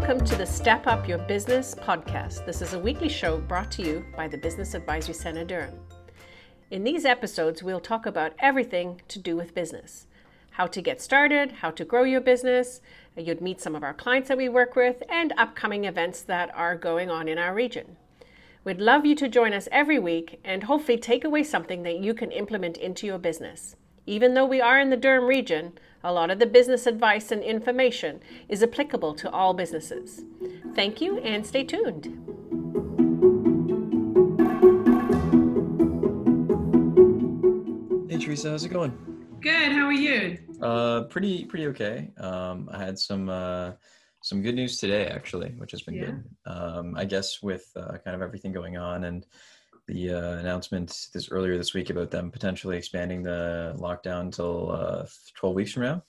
Welcome to the Step Up Your Business podcast. This is a weekly show brought to you by the Business Advisory Center Durham. In these episodes, we'll talk about everything to do with business how to get started, how to grow your business. You'd meet some of our clients that we work with, and upcoming events that are going on in our region. We'd love you to join us every week and hopefully take away something that you can implement into your business. Even though we are in the Durham region, a lot of the business advice and information is applicable to all businesses. Thank you and stay tuned. Hey Teresa, how's it going? Good. How are you? Uh, pretty pretty okay. Um, I had some uh, some good news today actually, which has been Yeah. good. Um, I guess with uh, kind of everything going on and the uh, announcement this earlier this week about them potentially expanding the lockdown until uh, 12 weeks from now.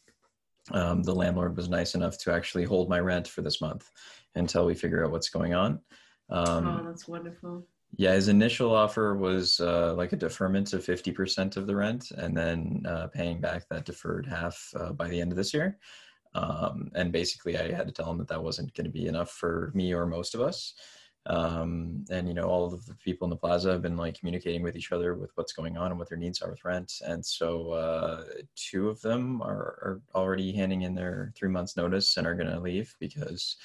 Um, the landlord was nice enough to actually hold my rent for this month until we figure out what's going on. Um, oh, that's wonderful. yeah, his initial offer was uh, like a deferment of 50% of the rent and then uh, paying back that deferred half uh, by the end of this year. Um, and basically, I had to tell him that that wasn't going to be enough for me or most of us. Um, and, you know, all of the people in the plaza have been like communicating with each other with what's going on and what their needs are with rent. And so uh, two of them are, are already handing in their three months' notice and are going to leave because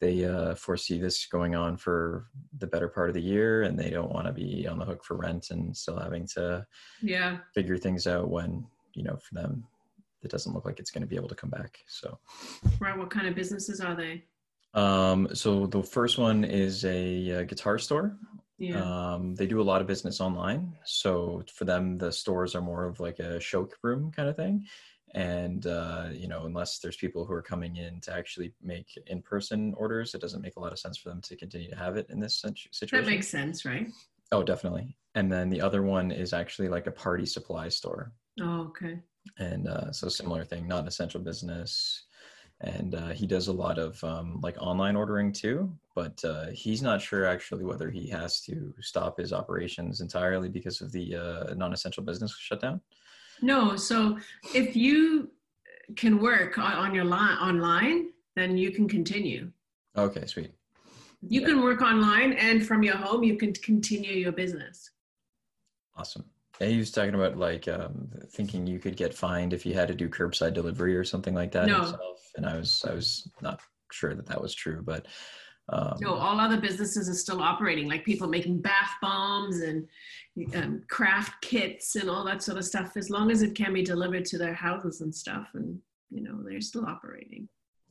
they uh, foresee this going on for the better part of the year and they don't want to be on the hook for rent and still having to Yeah. figure things out when you know for them it doesn't look like it's going to be able to come back so Right. What kind of businesses are they? Um so the first one is a, uh guitar store Yeah. um they do a lot of business online so for them the stores are more of like a showroom kind of thing and uh, you know unless there's people who are coming in to actually make in-person orders it doesn't make a lot of sense for them to continue to have it in this situation. that makes sense, right? oh definitely and then the other one is actually like a party supply store Oh, okay. and uh, so similar thing not an essential business and uh, he does a lot of um, like online ordering too but uh, he's not sure actually whether he has to stop his operations entirely because of the uh, non-essential business shutdown No. So if you can work on, on your line online, then you can continue. okay sweet You Yeah. can work online and from your home, you can continue your business. awesome yeah, he was talking about like um, thinking you could get fined if you had to do curbside delivery or something like that No. himself and i was i was not sure that that was true but um, No, all other businesses are still operating, like people making bath bombs and um, craft kits and all that sort of stuff. As long as it can be delivered to their houses and stuff, and you know they're still operating.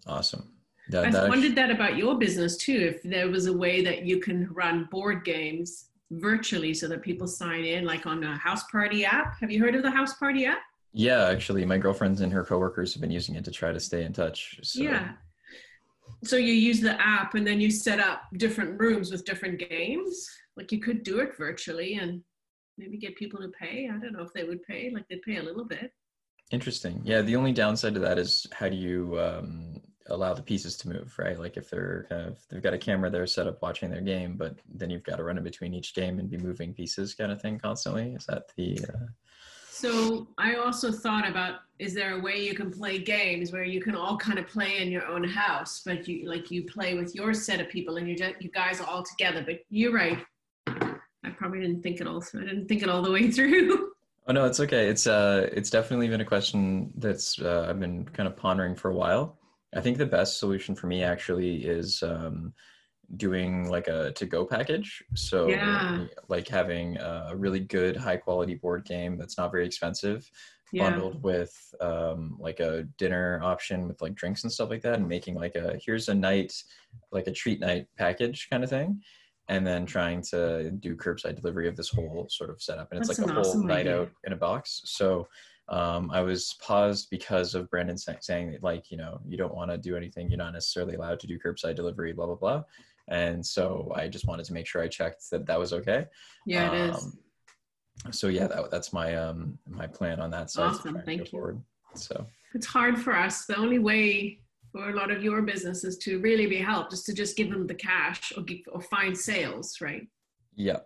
awesome that, I that wondered that about your business too. If there was a way that you can run board games virtually so that people sign in, like on a house party app. Have you heard of the house party app? Yeah, actually, my girlfriends and her coworkers have been using it to try to stay in touch. So, Yeah. So you use the app and then you set up different rooms with different games. Like you could do it virtually and maybe get people to pay. I don't know if they would pay, like they'd pay a little bit. Interesting. Yeah, the only downside to that is how do you um, allow the pieces to move, right? Like if they're kind of they've got a camera there set up watching their game, but then you've got to run in between each game and be moving pieces, kind of thing, constantly. Is that the? Uh, So I also thought about is there a way you can play games where you can all kind of play in your own house, but you like you play with your set of people and you just, you guys are all together. But you're right. I probably didn't think it all. I didn't think it all the way through. oh no, it's okay. It's uh, it's definitely been a question that's uh, I've been kind of pondering for a while. I think the best solution for me actually is um, doing like a to-go package. So Yeah. like having a really good high quality board game that's not very expensive yeah. bundled with um, like a dinner option with like drinks and stuff like that and making like a here's a night like a treat night package kind of thing and then trying to do curbside delivery of this whole sort of setup and it's That's like a whole awesome night idea. out in a box so um, i was paused because of brandon saying that like you know you don't want to do anything you're not necessarily allowed to do curbside delivery blah blah blah and so i just wanted to make sure i checked that that was okay Yeah, it is. um, so yeah that, that's my um my plan on that side Awesome, thank you. forward. so It's hard for us. The only way for a lot of your businesses to really be helped is to just give them the cash or give, or find sales, right? yeah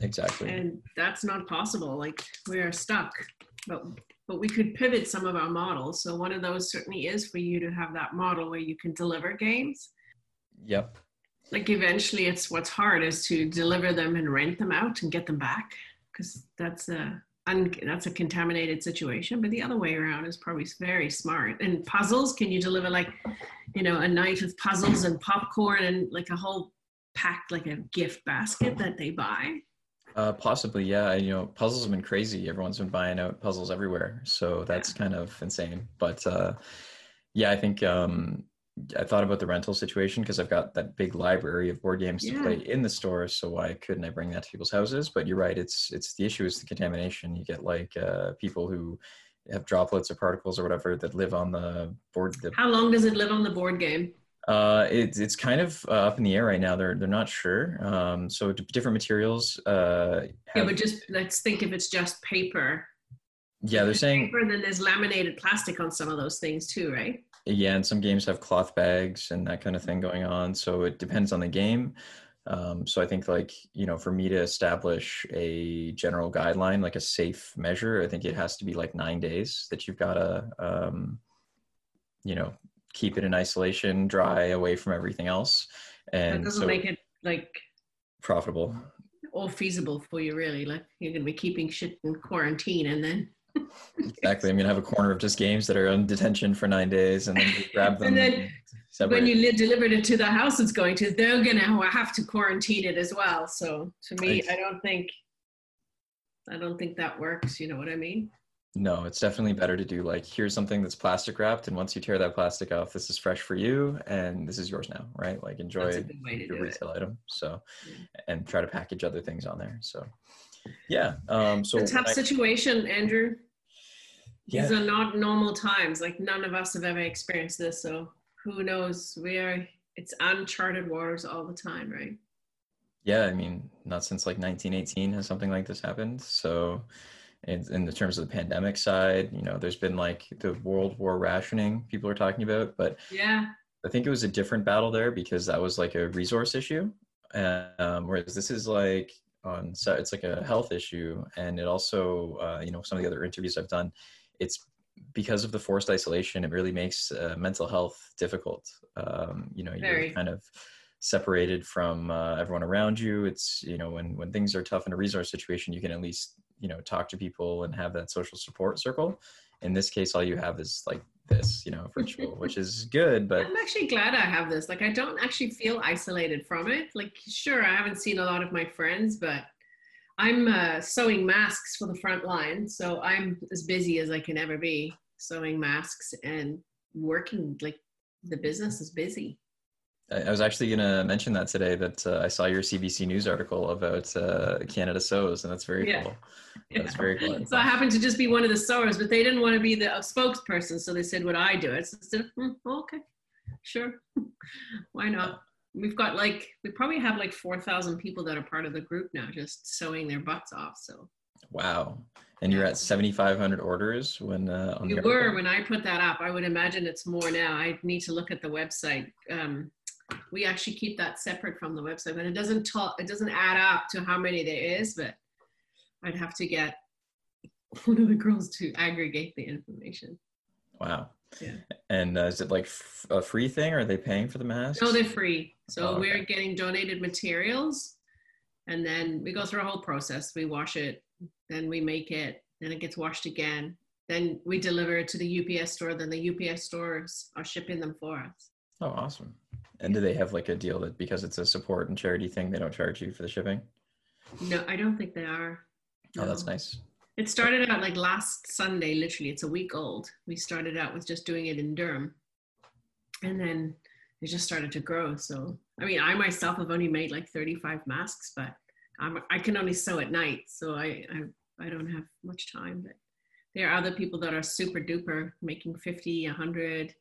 exactly and that's not possible like we're stuck but but we could pivot some of our models so one of those certainly is for you to have that model where you can deliver games Yep. Like eventually, it's what's hard is to deliver them and rent them out and get them back because that's a un, that's a contaminated situation. But the other way around is probably very smart. And puzzles, can you deliver like, you know, a night of puzzles and popcorn and like a whole packed like a gift basket that they buy? Uh, possibly, yeah. You know, puzzles have been crazy. Everyone's been buying out puzzles everywhere, so that's kind of insane. But uh, yeah, I think um, I thought about the rental situation because I've got that big library of board games Yeah. to play in the store. So why couldn't I bring that to people's houses? But you're right. It's it's the issue is the contamination. You get like uh, people who have droplets or particles or whatever that live on the board. The, How long does it live on the board game? Uh, it's it's kind of uh, up in the air right now. They're they're not sure. Um, so d- different materials. Uh, Yeah, but just let's think if it's just paper. yeah, they're saying paper, then there's laminated plastic on some of those things too, right? Yeah, and some games have cloth bags and that kind of thing going on. So it depends on the game. Um, so I think like, you know, for me to establish a general guideline, like a safe measure, I think it has to be like nine days that you've got to, um, you know, keep it in isolation, dry away from everything else. That And doesn't so make it like profitable. or feasible for you, really. Like you're gonna be keeping shit in quarantine, and then Exactly. I'm going to have a corner of just games that are in detention for nine days and then grab them. And then separate. when you li- delivered it to the house it's going to, they're gonna have to quarantine it as well. So to me, Right. I don't think, I don't think that works. You know what I mean? No, it's definitely better to do like here's something that's plastic wrapped, and once you tear that plastic off, this is fresh for you, and this is yours now, right? Like enjoy That's a good way to your do it. retail item. So, and try to package other things on there. So, yeah. Um. So a tough I- situation, Andrew. Yeah. These are not normal times. Like none of us have ever experienced this. So who knows? We are. It's uncharted waters all the time, right? yeah. I mean, not since like 1918 has something like this happened. So, in, in the terms of the pandemic side, you know, there's been like the World War rationing people are talking about, but Yeah. I think it was a different battle there because that was like a resource issue, um, whereas this is like on so it's like a health issue, and it also uh, you know some of the other interviews I've done, it's because of the forced isolation, it really makes uh, mental health difficult. Um, you know, you're kind of separated from uh, everyone around you. It's you know when when things are tough in a resource situation, you can at least you know talk to people and have that social support circle. In this case, all you have is like this, you know, virtual, which is good, but I'm actually glad I have this. Like, I don't actually feel isolated from it. Like, sure, I haven't seen a lot of my friends, but I'm uh, sewing masks for the front line. So I'm as busy as I can ever be sewing masks and working. Like, the business is busy. I was actually going to mention that today that uh, I saw your CBC News article about uh, Canada Sews, and that's very Yeah. cool. That's very cool. So I happened to just be one of the sewers, but they didn't want to be the uh, spokesperson. So they said, Would I do it? So I said, "Hmm, Okay, sure. Why not? We've got like, we probably have like 4,000 people that are part of the group now, just sewing their butts off. So Wow. And you're at 7,500 orders when uh, on you were article? when I put that up. I would imagine it's more now. I need to look at the website. Um, we actually keep that separate from the website, but it doesn't talk. It doesn't add up to how many there is. But I'd have to get one of the girls to aggregate the information. Wow. Yeah. And uh, is it like f- a free thing? Or are they paying for the masks? No, they're free. So Oh, okay. we're getting donated materials, and then we go through a whole process. We wash it, then we make it, then it gets washed again. Then we deliver it to the UPS store. Then the UPS stores are shipping them for us. Oh, awesome. And do they have like a deal that because it's a support and charity thing, they don't charge you for the shipping? No, I don't think they are. Oh, that's nice. It started out like last Sunday, literally. It's a week old. We started out with just doing it in Durham. And then it just started to grow. So, I mean, I myself have only made like 35 masks, but I'm, I can only sew at night. So I, I, I don't have much time. But there are other people that are super duper making 50, 100.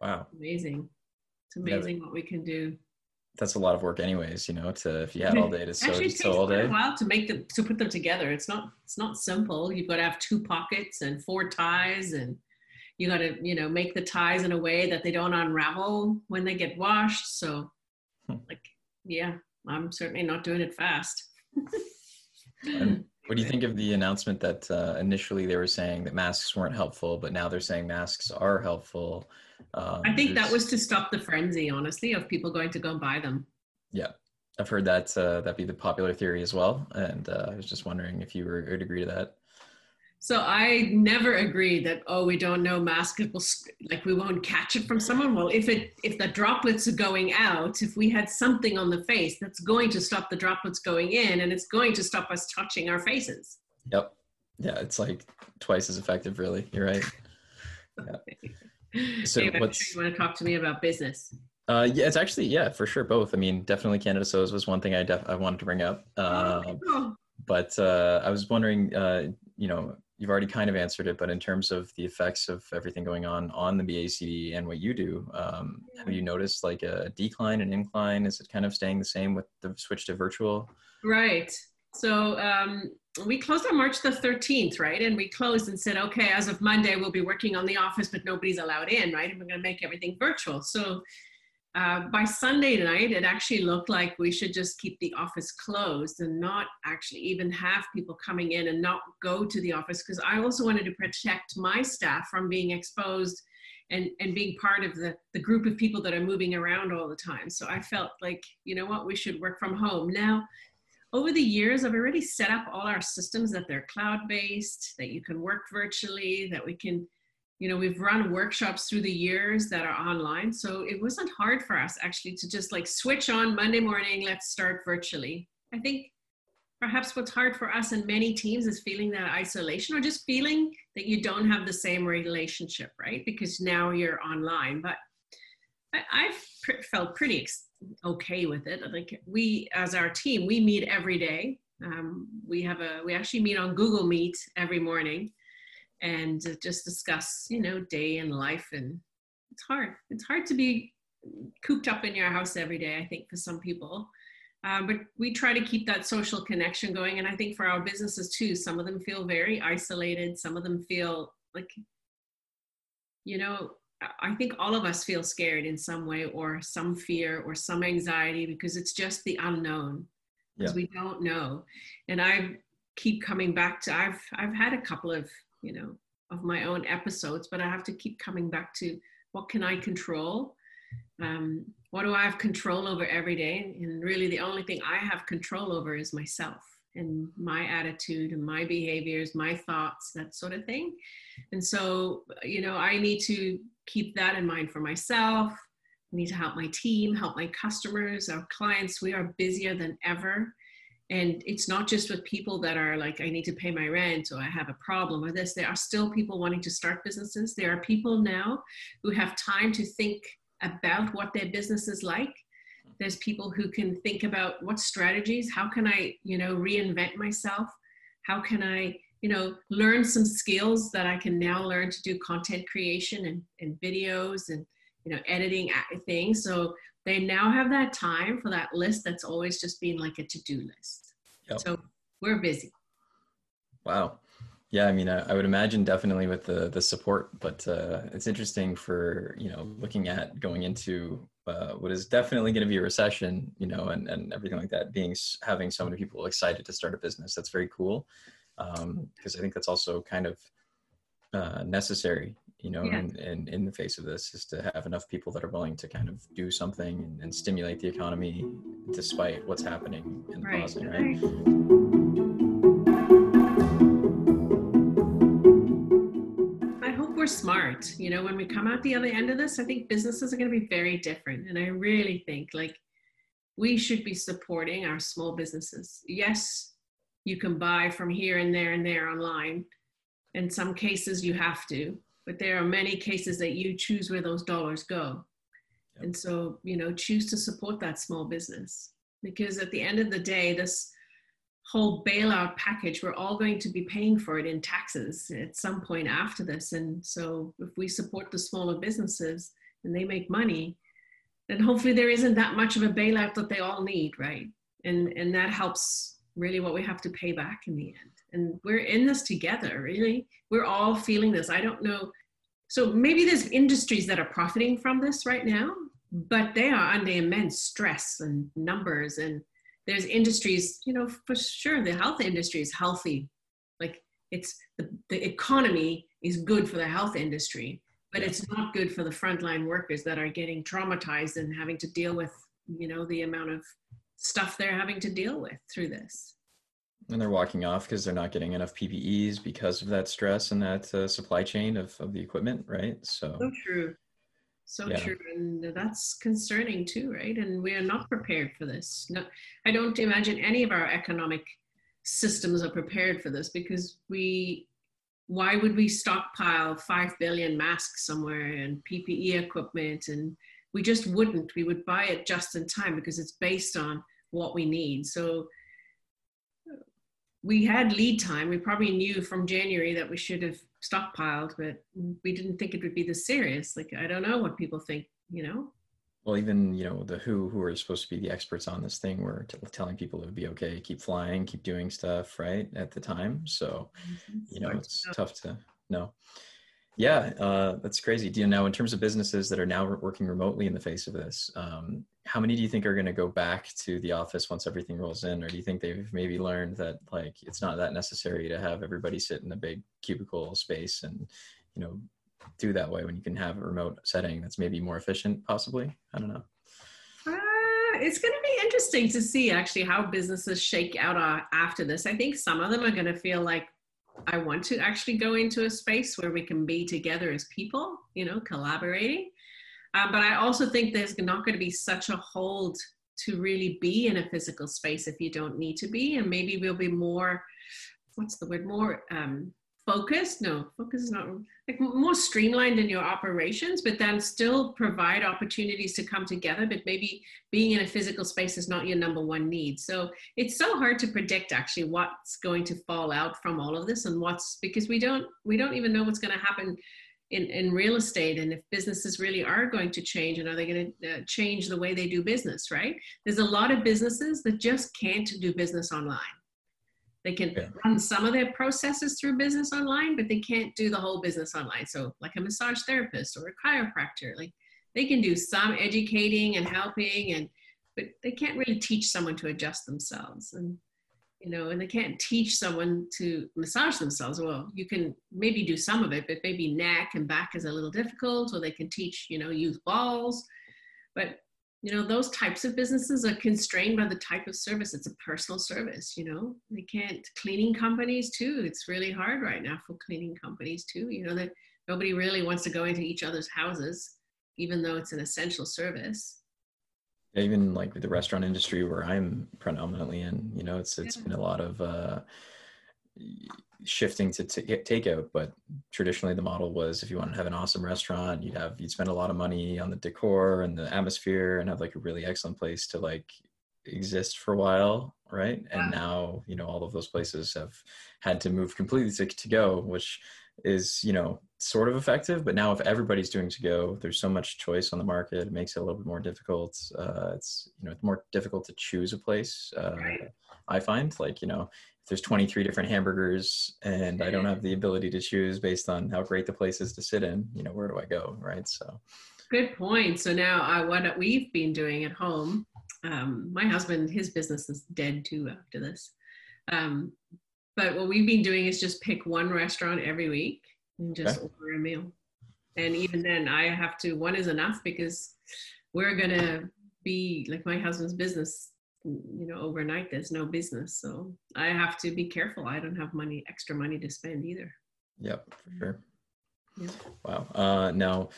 Wow. Amazing. It's Yeah, amazing what we can do. That's a lot of work anyways, you know, to if you had all day to sew, Actually, it sew takes all day. a while to make them to put them together. It's not it's not simple. You've got to have two pockets and four ties, and you got to you know make the ties in a way that they don't unravel when they get washed. So, Hmm. like, yeah, I'm certainly not doing it fast. What do you think of the announcement that uh, initially they were saying that masks weren't helpful, but now they're saying masks are helpful? Um, I think that was to stop the frenzy, honestly, of people going to go and buy them. Yeah, I've heard that uh, that be the popular theory as well, and uh, I was just wondering if you were, would agree to that. So I never agreed that oh we don't know mask it will like we won't catch it from someone. Well, if it if the droplets are going out, if we had something on the face, that's going to stop the droplets going in, and it's going to stop us touching our faces. Yep. Yeah, it's like twice as effective. Really, you're right. Yeah. So Dave, what's sure you want to talk to me about business? Uh, yeah, it's actually yeah, for sure both. I mean, definitely Canada Sews was one thing I def- I wanted to bring up. Uh, oh. But uh, I was wondering, uh, you know, you've already kind of answered it, but in terms of the effects of everything going on on the BACD and what you do, um, have you noticed like a decline and incline? Is it kind of staying the same with the switch to virtual? Right. So um, we closed on March the 13th, right? And we closed and said, okay, as of Monday, we'll be working on the office, but nobody's allowed in, right? And we're going to make everything virtual. So uh, by Sunday night, it actually looked like we should just keep the office closed and not actually even have people coming in and not go to the office because I also wanted to protect my staff from being exposed and, and being part of the, the group of people that are moving around all the time. So I felt like, you know what, we should work from home. Now, over the years, I've already set up all our systems that they're cloud based, that you can work virtually, that we can you know we've run workshops through the years that are online so it wasn't hard for us actually to just like switch on monday morning let's start virtually. I think perhaps what's hard for us and many teams is feeling that isolation or just feeling that you don't have the same relationship right? Because now you're online but i, I pr- felt pretty ex- okay with it. Like we as our team we meet every day. Um, we have a we actually meet on google meet every morning and just discuss, you know, day and life. And it's hard. It's hard to be cooped up in your house every day, I think, for some people. Um, but we try to keep that social connection going. And I think for our businesses too, some of them feel very isolated. Some of them feel like, you know, I think all of us feel scared in some way or some fear or some anxiety because it's just the unknown because yeah. we don't know. And I keep coming back to I've I've had a couple of you know, of my own episodes, but I have to keep coming back to what can I control? Um, what do I have control over every day? And really, the only thing I have control over is myself and my attitude and my behaviors, my thoughts, that sort of thing. And so, you know, I need to keep that in mind for myself. I need to help my team, help my customers, our clients. We are busier than ever and it's not just with people that are like i need to pay my rent or i have a problem or this. There are still people wanting to start businesses. There are people now who have time to think about what their business is like. There's people who can think about what strategies how can i you know reinvent myself? How can i you know learn some skills that i can now learn to do content creation and, and videos and you know editing things. So they now have that time for that list that's always just been like a to-do list. Yep. so we're busy. Wow. Yeah i mean I, I, would imagine definitely with the the support but uh, it's interesting for you know looking at going into uh, what is definitely going to be a recession you know and, and everything like that being having so many people excited to start a business. That's very cool because um, i think that's also kind of uh, necessary you know, yeah. in, in, in the face of this is to have enough people that are willing to kind of do something and, and stimulate the economy despite what's happening in the right. closet, right? I hope we're smart. You know, when we come out the other end of this, I think businesses are going to be very different. And I really think like we should be supporting our small businesses. Yes, you can buy from here and there and there online. In some cases, you have to but there are many cases that you choose where those dollars go. Yep. And so, you know, choose to support that small business because at the end of the day, this whole bailout package, we're all going to be paying for it in taxes at some point after this. And so, if we support the smaller businesses and they make money, then hopefully there isn't that much of a bailout that they all need, right? And and that helps really what we have to pay back in the end and we're in this together really we're all feeling this i don't know so maybe there's industries that are profiting from this right now but they are under immense stress and numbers and there's industries, you know, for sure the health industry is healthy. Like it's the, the economy is good for the health industry, but it's not good for the frontline workers that are getting traumatized and having to deal with, you know, the amount of stuff they're having to deal with through this. And they're walking off because they're not getting enough PPEs because of that stress and that uh, supply chain of, of the equipment, right? So, so true. So yeah. true. And that's concerning too, right? And we are not prepared for this. No, I don't imagine any of our economic systems are prepared for this because we why would we stockpile 5 billion masks somewhere and PPE equipment and we just wouldn't we would buy it just in time because it's based on what we need so we had lead time. We probably knew from January that we should have stockpiled but we didn't think it would be this serious. Like I don't know what people think you know? Well even you know the WHO who are supposed to be the experts on this thing were t- telling people it would be okay keep flying keep doing stuff right at the time. So mm-hmm. you know it's tough to know. Yeah uh, that's crazy. Do you know in terms of businesses that are now working remotely in the face of this um, how many do you think are going to go back to the office once everything rolls in? Or do you think they've maybe learned that like it's not that necessary to have everybody sit in a big cubicle space and you know do that way when you can have a remote setting that's maybe more efficient possibly? I don't know. Uh, it's going to be interesting to see actually how businesses shake out uh, after this. I think some of them are going to feel like i want to actually go into a space where we can be together as people you know collaborating uh, but i also think there's not going to be such a hold to really be in a physical space if you don't need to be and maybe we'll be more what's the word more um, focused? No focus is not like more streamlined in your operations but then still provide opportunities to come together but maybe being in a physical space is not your number one need. So it's so hard to predict actually what's going to fall out from all of this and what's because we don't we don't even know what's going to happen in, in real estate and if businesses really are going to change and are they going to uh, change the way they do business right there's a lot of businesses that just can't do business online they can yeah. run some of their processes through business online, but they can't do the whole business online. So, like a massage therapist or a chiropractor, like they can do some educating and helping, and but they can't really teach someone to adjust themselves. And you know, and they can't teach someone to massage themselves. Well, you can maybe do some of it, but maybe neck and back is a little difficult, or they can teach, you know, use balls. But you know those types of businesses are constrained by the type of service it's a personal service you know they can't cleaning companies too it's really hard right now for cleaning companies too you know that nobody really wants to go into each other's houses even though it's an essential service even like the restaurant industry where i'm predominantly in you know it's it's yeah. been a lot of uh shifting to t- takeout but traditionally the model was if you want to have an awesome restaurant you'd have you'd spend a lot of money on the decor and the atmosphere and have like a really excellent place to like exist for a while right and now you know all of those places have had to move completely to, to go which is you know sort of effective but now if everybody's doing to go there's so much choice on the market it makes it a little bit more difficult uh, it's you know it's more difficult to choose a place uh, i find like you know if there's 23 different hamburgers and I don't have the ability to choose based on how great the place is to sit in, you know, where do I go? Right. So good point. So now uh, what we've been doing at home, um, my husband, his business is dead too after this. Um, but what we've been doing is just pick one restaurant every week and just okay. order a meal. And even then I have to, one is enough because we're going to be like my husband's business you know overnight there's no business so i have to be careful i don't have money extra money to spend either yep for sure yep. wow uh now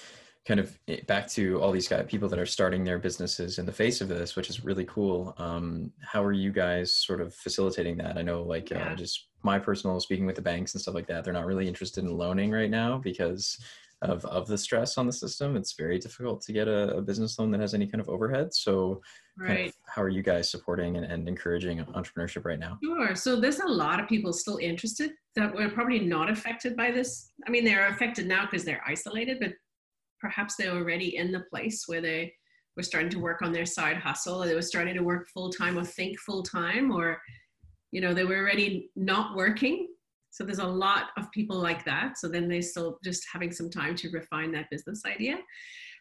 kind of eh, back to all these guys people that are starting their businesses in the face of this which is really cool. Um how are you guys sort of facilitating that? I know like uh, yeah. uh, just my personal speaking with the banks and stuff like that they're not really interested in loaning right now because of of the stress on the system. It's very difficult to get a, a business loan that has any kind of overhead. So right. Kind of how are you guys supporting and, and, encouraging entrepreneurship right now? Sure. So there's a lot of people still interested that were probably not affected by this. I mean they're affected now because they're isolated but perhaps they're already in the place where they were starting to work on their side hustle or they were starting to work full time or think full time or you know they were already not working so there's a lot of people like that. So then they're still just having some time to refine that business idea.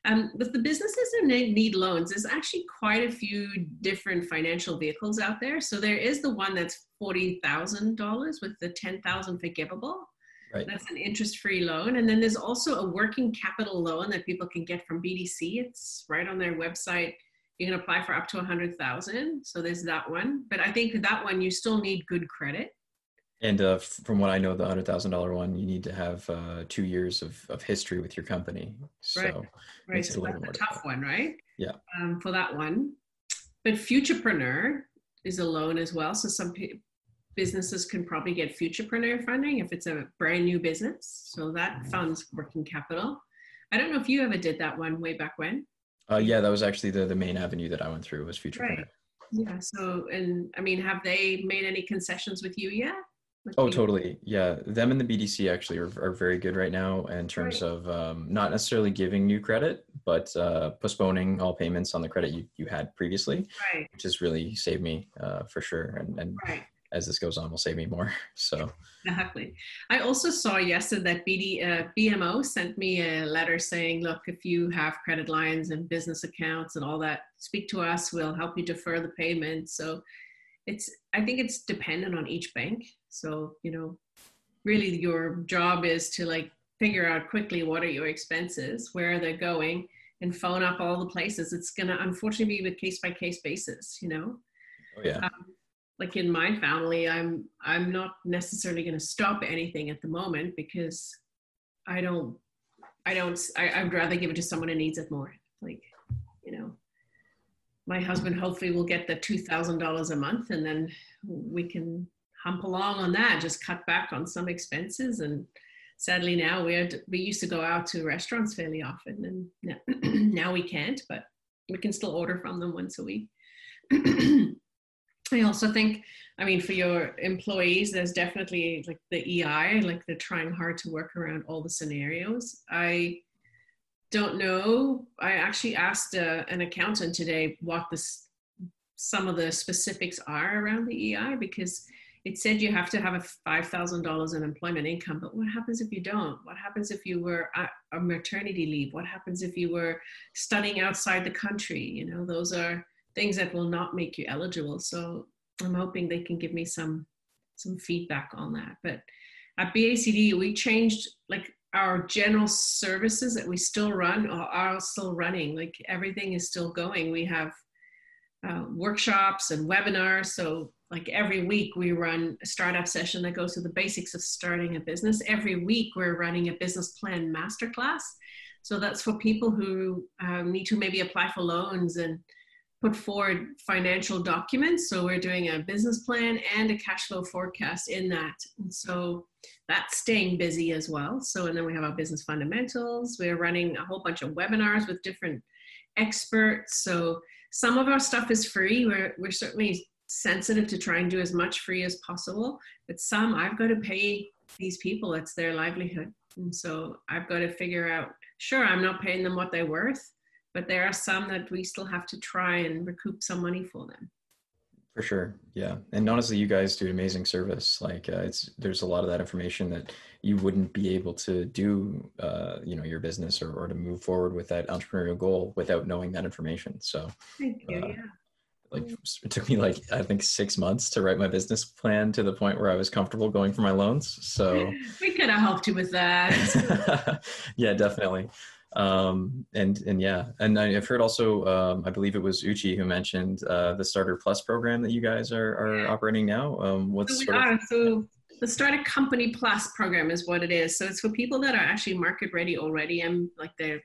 Um, but the businesses that need loans, there's actually quite a few different financial vehicles out there. So there is the one that's forty thousand dollars with the ten thousand forgivable. Right. That's an interest-free loan, and then there's also a working capital loan that people can get from BDC. It's right on their website. You can apply for up to a hundred thousand. So there's that one. But I think that one you still need good credit. And uh, from what I know, the hundred thousand dollar one, you need to have uh, two years of, of history with your company. So right, right. So that's a tough one, right? Yeah. Um, for that one, but Futurepreneur is a loan as well. So some p- businesses can probably get future Futurepreneur funding if it's a brand new business. So that mm-hmm. funds working capital. I don't know if you ever did that one way back when. Uh, yeah, that was actually the the main avenue that I went through was Futurepreneur. Right. Yeah. So, and I mean, have they made any concessions with you yet? Oh, totally. Yeah. Them and the BDC actually are, are very good right now in terms right. of um, not necessarily giving new credit, but uh, postponing all payments on the credit you, you had previously, right. which has really saved me uh, for sure. And, and right. As this goes on, will save me more. So exactly. I also saw yesterday that BD, uh, BMO sent me a letter saying, look, if you have credit lines and business accounts and all that, speak to us. We'll help you defer the payment. So it's, I think it's dependent on each bank so, you know, really your job is to like figure out quickly what are your expenses, where are they going, and phone up all the places. It's going to unfortunately be a case by case basis, you know. Oh, yeah. Um, like in my family, I'm I'm not necessarily going to stop anything at the moment because I don't I don't I, I'd rather give it to someone who needs it more. Like, you know, my husband hopefully will get the two thousand dollars a month, and then we can hump along on that, just cut back on some expenses. And sadly now we had, we used to go out to restaurants fairly often and now, now we can't, but we can still order from them once a week. I also think, I mean, for your employees, there's definitely like the EI, like they're trying hard to work around all the scenarios. I don't know. I actually asked uh, an accountant today what this, some of the specifics are around the EI because it said you have to have a $5,000 in employment income, but what happens if you don't? What happens if you were at a maternity leave? What happens if you were studying outside the country? You know, those are things that will not make you eligible. So I'm hoping they can give me some some feedback on that. But at BACD, we changed like our general services that we still run are still running. Like everything is still going. We have uh, workshops and webinars. So like every week we run a startup session that goes through the basics of starting a business. Every week we're running a business plan masterclass. So that's for people who um, need to maybe apply for loans and put forward financial documents. So we're doing a business plan and a cash flow forecast in that. And so that's staying busy as well. So, and then we have our business fundamentals. We're running a whole bunch of webinars with different experts. So some of our stuff is free. We're, we're certainly sensitive to try and do as much free as possible. But some I've got to pay these people, it's their livelihood. And so I've got to figure out, sure, I'm not paying them what they're worth, but there are some that we still have to try and recoup some money for them. For sure, yeah, and honestly, you guys do an amazing service. Like, uh, it's there's a lot of that information that you wouldn't be able to do, uh, you know, your business or, or to move forward with that entrepreneurial goal without knowing that information. So, thank you. Uh, yeah like it took me like i think six months to write my business plan to the point where i was comfortable going for my loans so we could have helped you with that yeah definitely um and and yeah and i've heard also um i believe it was uchi who mentioned uh the starter plus program that you guys are are operating now um what's so we are of- so the starter company plus program is what it is so it's for people that are actually market ready already and like they're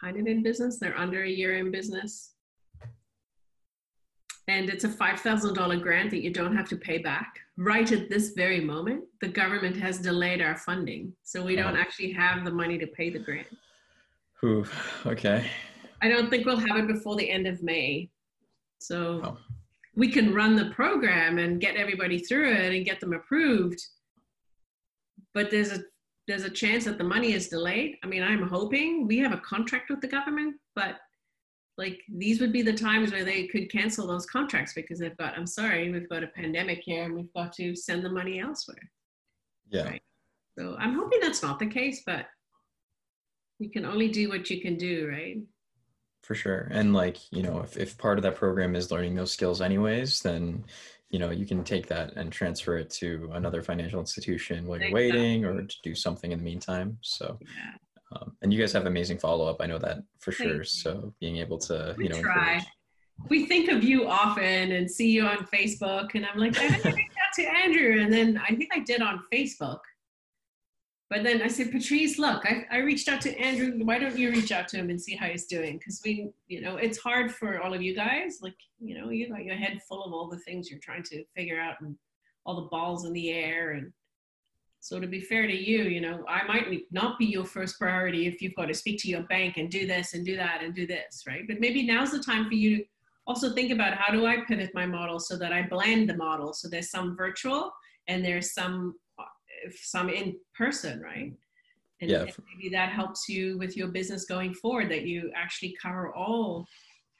kind of in business they're under a year in business and it's a $5,000 grant that you don't have to pay back. Right at this very moment, the government has delayed our funding. So we don't oh. actually have the money to pay the grant. Ooh, okay. I don't think we'll have it before the end of May. So oh. we can run the program and get everybody through it and get them approved. But there's a there's a chance that the money is delayed. I mean, I'm hoping we have a contract with the government, but like these would be the times where they could cancel those contracts because they've got i'm sorry we've got a pandemic here and we've got to send the money elsewhere yeah right? so i'm hoping that's not the case but you can only do what you can do, right? For sure. And like, you know, if, if part of that program is learning those skills anyways, then you know you can take that and transfer it to another financial institution while you're exactly. waiting or to do something in the meantime so yeah. um, and you guys have amazing follow-up i know that for sure so being able to we you know try. Encourage. we think of you often and see you on facebook and i'm like i didn't reach out to andrew and then i think i did on facebook but then I said, Patrice, look, I, I reached out to Andrew. Why don't you reach out to him and see how he's doing? Because we, you know, it's hard for all of you guys. Like, you know, you got your head full of all the things you're trying to figure out and all the balls in the air. And so to be fair to you, you know, I might not be your first priority if you've got to speak to your bank and do this and do that and do this, right? But maybe now's the time for you to also think about how do I pivot my model so that I blend the model. So there's some virtual and there's some some in person, right? And, yeah. and maybe that helps you with your business going forward that you actually cover all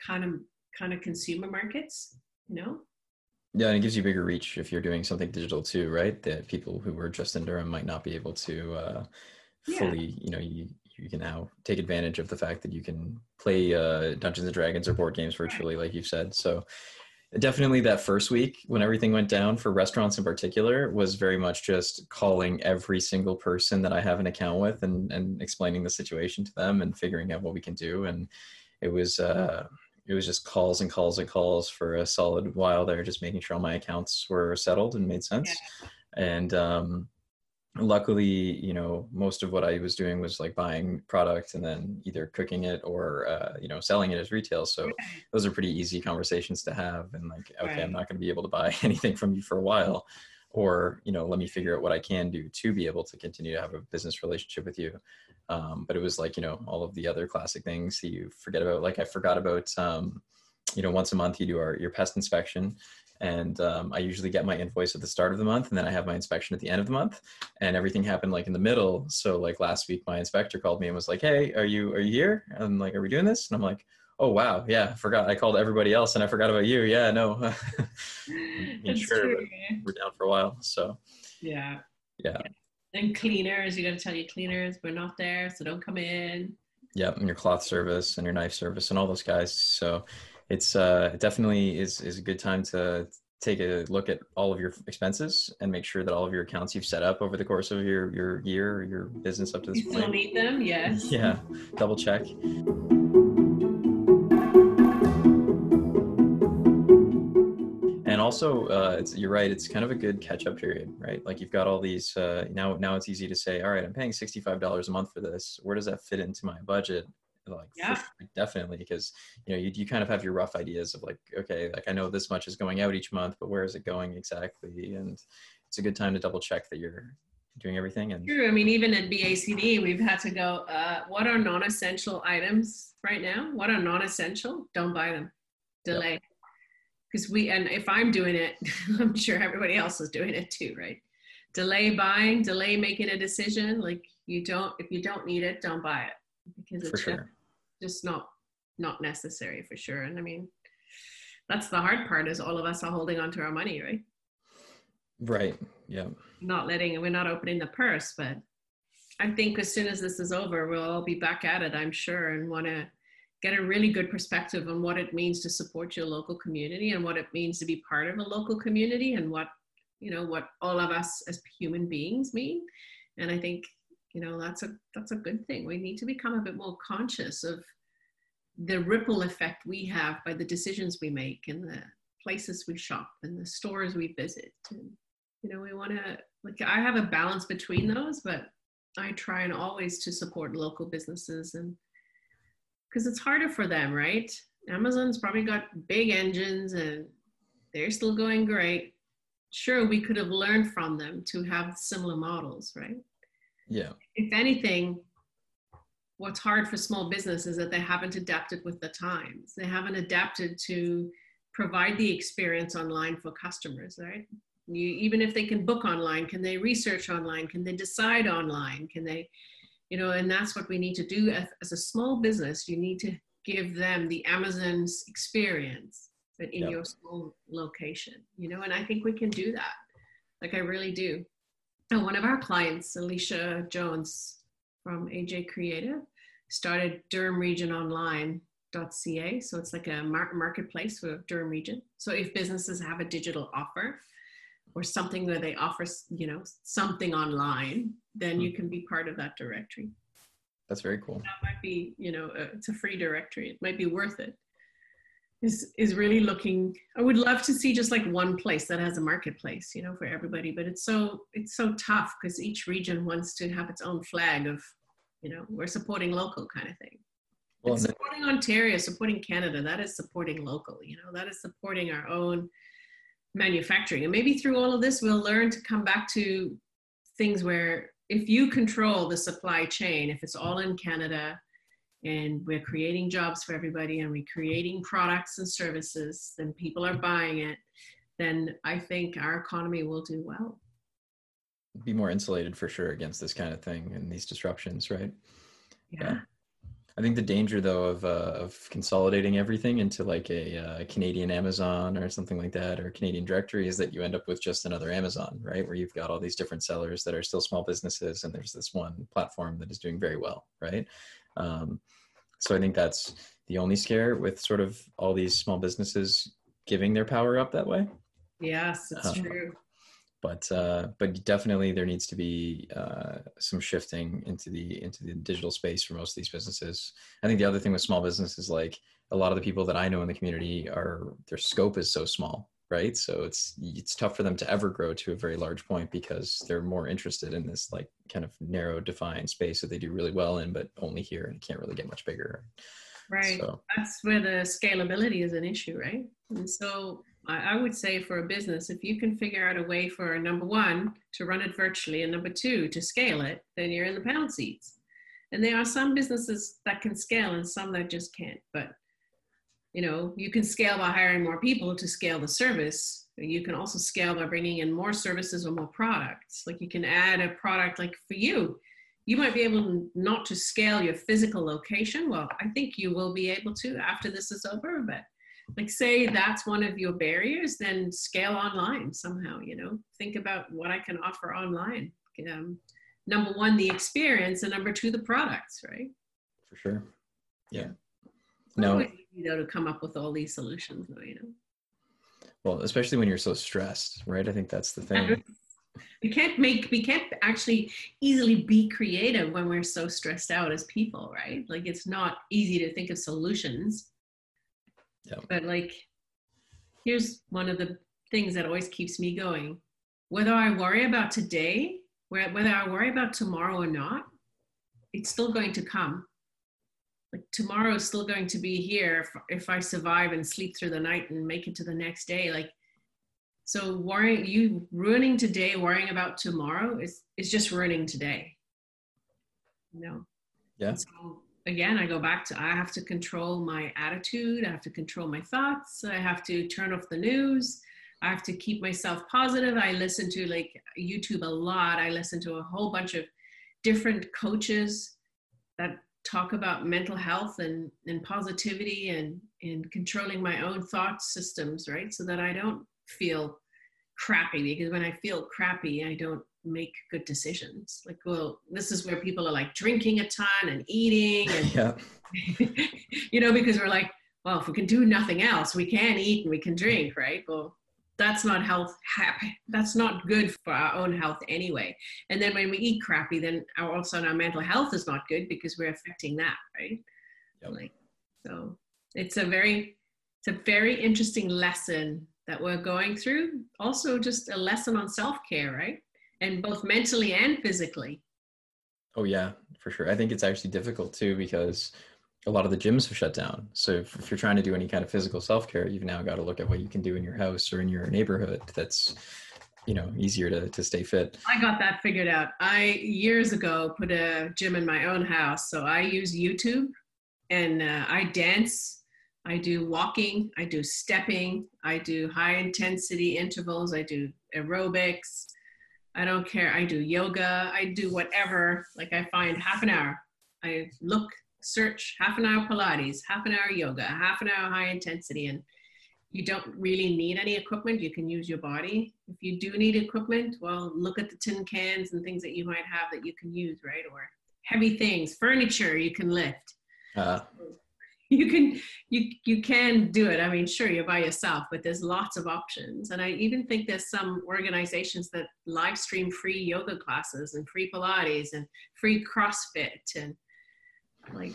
kind of kind of consumer markets, you know? Yeah, and it gives you bigger reach if you're doing something digital too, right? That people who were just in Durham might not be able to uh, fully, yeah. you know, you you can now take advantage of the fact that you can play uh, Dungeons and Dragons or board games virtually, right. like you've said. So definitely that first week when everything went down for restaurants in particular was very much just calling every single person that I have an account with and, and explaining the situation to them and figuring out what we can do. And it was, uh, it was just calls and calls and calls for a solid while there, just making sure all my accounts were settled and made sense. Yeah. And, um, luckily you know most of what i was doing was like buying product and then either cooking it or uh, you know selling it as retail. So those are pretty easy conversations to have and like okay right. i'm not going to be able to buy anything from you for a while or you know let me figure out what i can do to be able to continue to have a business relationship with you. Um, but it was like you know all of the other classic things that you forget about. Like i forgot about um, you know once a month you do our your pest inspection and um, I usually get my invoice at the start of the month, and then I have my inspection at the end of the month, and everything happened like in the middle. So like last week, my inspector called me and was like, "Hey, are you are you here?" And like, "Are we doing this?" And I'm like, "Oh wow, yeah, I forgot. I called everybody else, and I forgot about you. Yeah, no, sure, we're down for a while. So yeah, yeah." And cleaners, you got to tell your cleaners we're not there, so don't come in. Yep, and your cloth service and your knife service and all those guys. So it's uh, it definitely is is a good time to take a look at all of your expenses and make sure that all of your accounts you've set up over the course of your your year your business up to this you point. You still need them, yes. Yeah, double check. And also, uh, you're right. It's kind of a good catch-up period, right? Like you've got all these. Uh, now, now it's easy to say, all right, I'm paying sixty-five dollars a month for this. Where does that fit into my budget? Like yeah. definitely because you know you, you kind of have your rough ideas of like okay like i know this much is going out each month but where is it going exactly? And it's a good time to double check that you're doing everything and true i mean even at bacd we've had to go uh, what are non-essential items right now? What are non-essential? Don't buy them. Delay. Because yep. we and if i'm doing it i'm sure everybody else is doing it too right? Delay buying delay making a decision like you don't if you don't need it don't buy it because it's For sure just not not necessary for sure. And I mean, that's the hard part is all of us are holding on to our money, right? Right. Yeah. Not letting we're not opening the purse, but I think as soon as this is over, we'll all be back at it, I'm sure, and want to get a really good perspective on what it means to support your local community and what it means to be part of a local community and what you know what all of us as human beings mean. And I think you know that's a that's a good thing. We need to become a bit more conscious of the ripple effect we have by the decisions we make and the places we shop and the stores we visit. And you know we want to like i have a balance between those but i try and always to support local businesses and because it's harder for them right? Amazon's probably got big engines and they're still going great. Sure we could have learned from them to have similar models right yeah. If anything, what's hard for small business is that they haven't adapted with the times. They haven't adapted to provide the experience online for customers, right? You, even if they can book online, can they research online? Can they decide online? Can they, you know, and that's what we need to do as, as a small business. You need to give them the Amazon's experience, but in yep. your small location, you know, and I think we can do that. Like I really do one of our clients, Alicia Jones from AJ Creative, started Durham Region Online.ca. So it's like a mar- marketplace for Durham Region. So if businesses have a digital offer or something where they offer, you know, something online, then you can be part of that directory. That's very cool. That might be, you know, uh, it's a free directory. It might be worth it is is really looking i would love to see just like one place that has a marketplace you know for everybody but it's so it's so tough because each region wants to have its own flag of you know we're supporting local kind of thing. Well, supporting ontario supporting canada that is supporting local you know that is supporting our own manufacturing. And maybe through all of this we'll learn to come back to things where if you control the supply chain if it's all in canada and we're creating jobs for everybody and we're creating products and services, then people are buying it, then I think our economy will do well. Be more insulated for sure against this kind of thing and these disruptions, right? Yeah. yeah. I think the danger though of uh, of consolidating everything into like a uh, Canadian Amazon or something like that or Canadian directory is that you end up with just another Amazon, right? Where you've got all these different sellers that are still small businesses and there's this one platform that is doing very well, right? Um, so I think that's the only scare with sort of all these small businesses giving their power up that way. Yes, it's um, true. But uh, but definitely there needs to be uh, some shifting into the into the digital space for most of these businesses. I think the other thing with small businesses, like a lot of the people that I know in the community, are their scope is so small right? So it's it's tough for them to ever grow to a very large point because they're more interested in this like kind of narrow defined space that they do really well in but only here and can't really get much bigger. Right. So. that's where the scalability is an issue right? And so I, I would say for a business if you can figure out a way for number one to run it virtually and number two to scale it then you're in the pound seats. And there are some businesses that can scale and some that just can't but you know you can scale by hiring more people to scale the service you can also scale by bringing in more services or more products. Like you can add a product like for you. You might be able not to scale your physical location. Well i think you will be able to after this is over but like say that's one of your barriers then scale online somehow you know? Think about what i can offer online. Um, number one the experience and number two the products right? For sure. Yeah. No easy though to come up with all these solutions though you know? Well especially when you're so stressed right? I think that's the thing. We can't make we can't actually easily be creative when we're so stressed out as people right? Like it's not easy to think of solutions. Yeah. but like here's one of the things that always keeps me going. Whether i worry about today whether i worry about tomorrow or not it's still going to come like tomorrow is still going to be here if, if I survive and sleep through the night and make it to the next day. Like, so worrying, you ruining today, worrying about tomorrow is, is just ruining today. You know? Yeah. so again, I go back to, I have to control my attitude. I have to control my thoughts. I have to turn off the news. I have to keep myself positive. I listen to like YouTube a lot. I listen to a whole bunch of different coaches that talk about mental health and, and positivity and, and controlling my own thought systems, right? So that I don't feel crappy because when I feel crappy, I don't make good decisions. Like, well, this is where people are like drinking a ton and eating and, yeah. you know, because we're like, well, if we can do nothing else, we can eat and we can drink, right? Well, that's not health happy that's not good for our own health anyway. And then when we eat crappy then our, also our mental health is not good because we're affecting that right? Yep. like so it's a very it's a very interesting lesson that we're going through. Also just a lesson on self-care right? And both mentally and physically. Oh yeah for sure. I think it's actually difficult too because a lot of the gyms have shut down. So if, if you're trying to do any kind of physical self care, you've now got to look at what you can do in your house or in your neighborhood. That's you know easier to to stay fit. I got that figured out. I years ago put a gym in my own house, so I use YouTube and uh, I dance. I do walking. I do stepping. I do high intensity intervals. I do aerobics. I don't care. I do yoga. I do whatever. Like I find half an hour. I look search half an hour Pilates, half an hour yoga, half an hour high intensity, and you don't really need any equipment. You can use your body. If you do need equipment, well, look at the tin cans and things that you might have that you can use, right? Or heavy things, furniture you can lift. Uh, You can you you can do it. I mean, sure, you're by yourself, but there's lots of options. And I even think there's some organizations that live stream free yoga classes and free Pilates and free CrossFit and like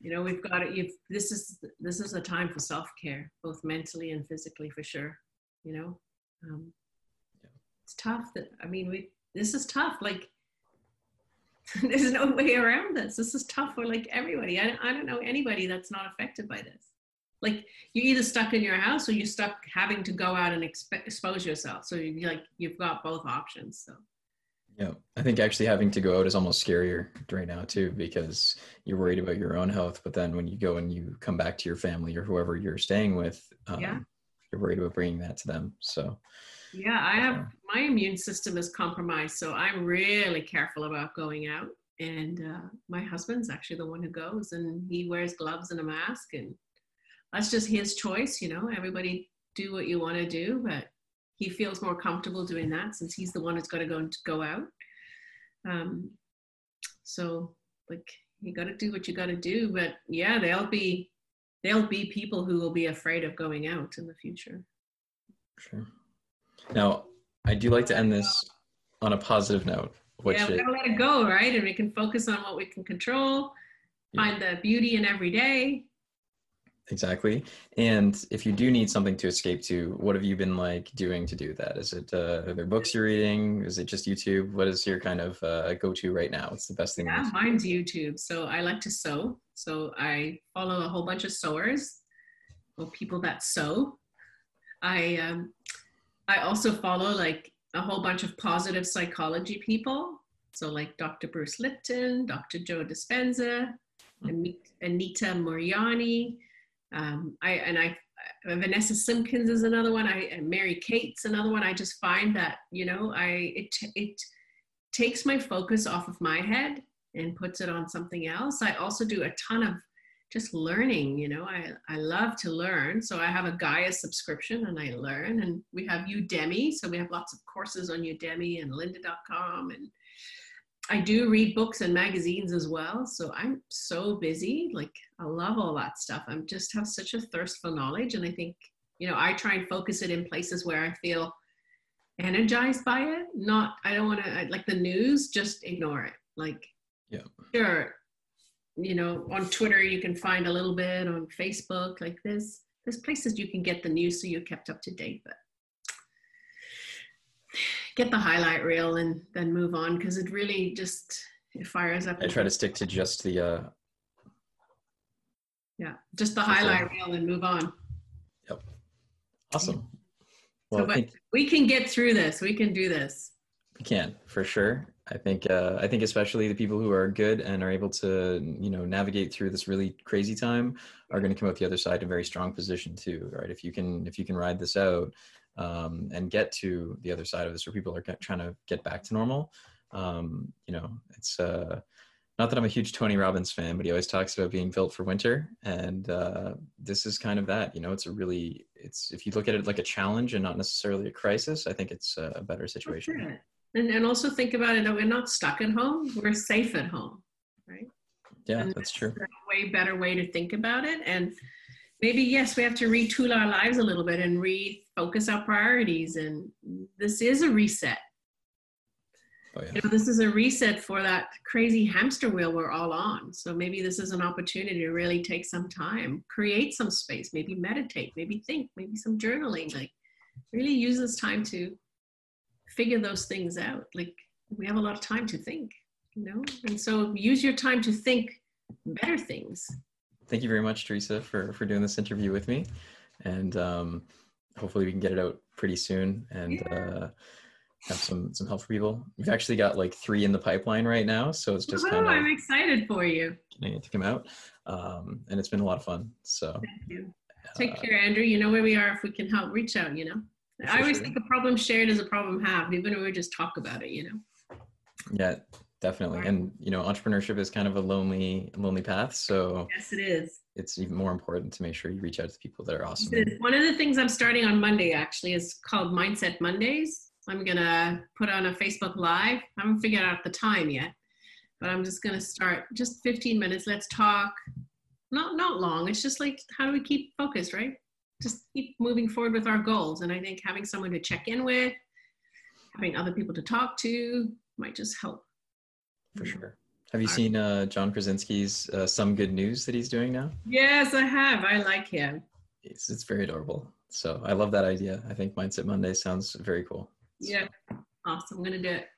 you know we've got it you've this is this is a time for self-care both mentally and physically for sure you know? Um, it's tough that i mean we this is tough like there's no way around this. This is tough for like everybody. I, I don't know anybody that's not affected by this. Like you're either stuck in your house or you're stuck having to go out and exp- expose yourself. So you like you've got both options so yeah, I think actually having to go out is almost scarier right now too because you're worried about your own health, but then when you go and you come back to your family or whoever you're staying with, um, Yeah. you're worried about bringing that to them. So Yeah, I have my immune system is compromised, so I'm really careful about going out. And uh, my husband's actually the one who goes, and he wears gloves and a mask, and that's just his choice. You know, everybody do what you want to do, but he feels more comfortable doing that since he's the one who's got to go and go out. Um, so, like, you got to do what you got to do. But yeah, there'll be there'll be people who will be afraid of going out in the future. sure. Now, I do like to end this on a positive note, which yeah, we gotta let it go, right? And we can focus on what we can control, find the beauty in every day. Exactly. And if you do need something to escape to, what have you been like doing to do that? Is it uh, are there books you're reading? Is it just YouTube? What is your kind of uh, go-to right now? What's the best thing? Yeah, mine's YouTube. So I like to sew. So I follow a whole bunch of sewers or people that sew. I um, I also follow like a whole bunch of positive psychology people. So like Dr. Bruce Lipton, Dr. Joe Dispenza, Anita Moorjani. Um, I and I uh, Vanessa Simpkins is another one. I and Mary Kate's another one. I just find that you know I it it takes my focus off of my head and puts it on something else. I also do a ton of just learning, you know, I, I love to learn. So I have a Gaia subscription and I learn and we have Udemy. So we have lots of courses on Udemy and lynda.com and I do read books and magazines as well. So I'm so busy. Like I love all that stuff. I'm just have such a thirst for knowledge. And I think, you know, I try and focus it in places where I feel energized by it. Not, I don't want to, like the news, just ignore it. Like, Yeah. sure, you know, on Twitter, you can find a little bit on Facebook, like this. There's places you can get the news so you're kept up to date, but get the highlight reel and then move on because it really just it fires up. I try to stick to just the uh, yeah, just the highlight reel and move on. Yep. Awesome. So, Well, but thank, we can get through this. We can do this. we can for sure. I think uh, I think especially the people who are good and are able to you know navigate through this really crazy time are going to come out the other side in a very strong position too, right? If you can if you can ride this out um, and get to the other side of this, where people are trying to get back to normal, um, you know, it's uh, not that I'm a huge Tony Robbins fan, but he always talks about being built for winter, and uh, this is kind of that. You know, it's a really it's if you look at it like a challenge and not necessarily a crisis, I think it's a better situation. That's it. And, and also think about it that we're not stuck at home. We're safe at home, right? Yeah, And that's true. a way better way to think about it. And maybe, yes, we have to retool our lives a little bit and refocus our priorities. And this is a reset. Oh yeah. You know, this is a reset for that crazy hamster wheel we're all on. So maybe this is an opportunity to really take some time, create some space, maybe meditate, maybe think, maybe some journaling. Like, really use this time to figure those things out. Like, we have a lot of time to think, you know? And so use your time to think better things. Thank you very much, Teresa, for for doing this interview with me, and um, hopefully we can get it out pretty soon and uh, have some some help for people. We've actually got like three in the pipeline right now, so it's just kind of I'm excited for you. getting it to come out, um, and it's been a lot of fun. So Thank you. Take uh, care, Andrew. You know where we are if we can help reach out, you know? I always sure. think a problem shared is a problem halved, even if we just talk about it, you know? yeah, definitely. And you know, entrepreneurship is kind of a lonely lonely path, so Yes, it is. it's even more important to make sure you reach out to people that are awesome. One of the things I'm starting on Monday actually is called Mindset Mondays. I'm gonna put on a Facebook Live. I haven't figured out the time yet. but I'm just going to start just 15 minutes. Let's talk. Not not long. It's just like how do we keep focused, right? Just keep moving forward with our goals. And I think having someone to check in with, having other people to talk to might just help. For sure. Have you seen uh, John Krasinski's uh, Some Good News that he's doing now? Yes, I have. I like him. It's, it's very adorable. So I love that idea. I think Mindset Monday sounds very cool. Yeah, awesome. I'm going to do it.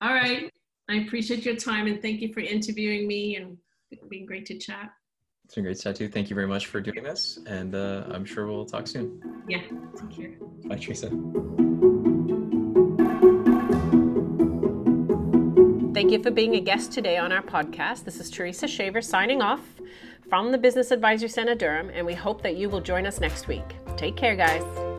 All right. I appreciate your time and thank you for interviewing me and it's been great to chat. It's been great to chat too. Thank you very much for doing this. And uh, I'm sure we'll talk soon. Yeah, take care. Bye, Teresa. Thank you for being a guest today on our podcast. This is Teresa Shaver signing off from the Business Advisory Center Durham, and we hope that you will join us next week. Take care, guys.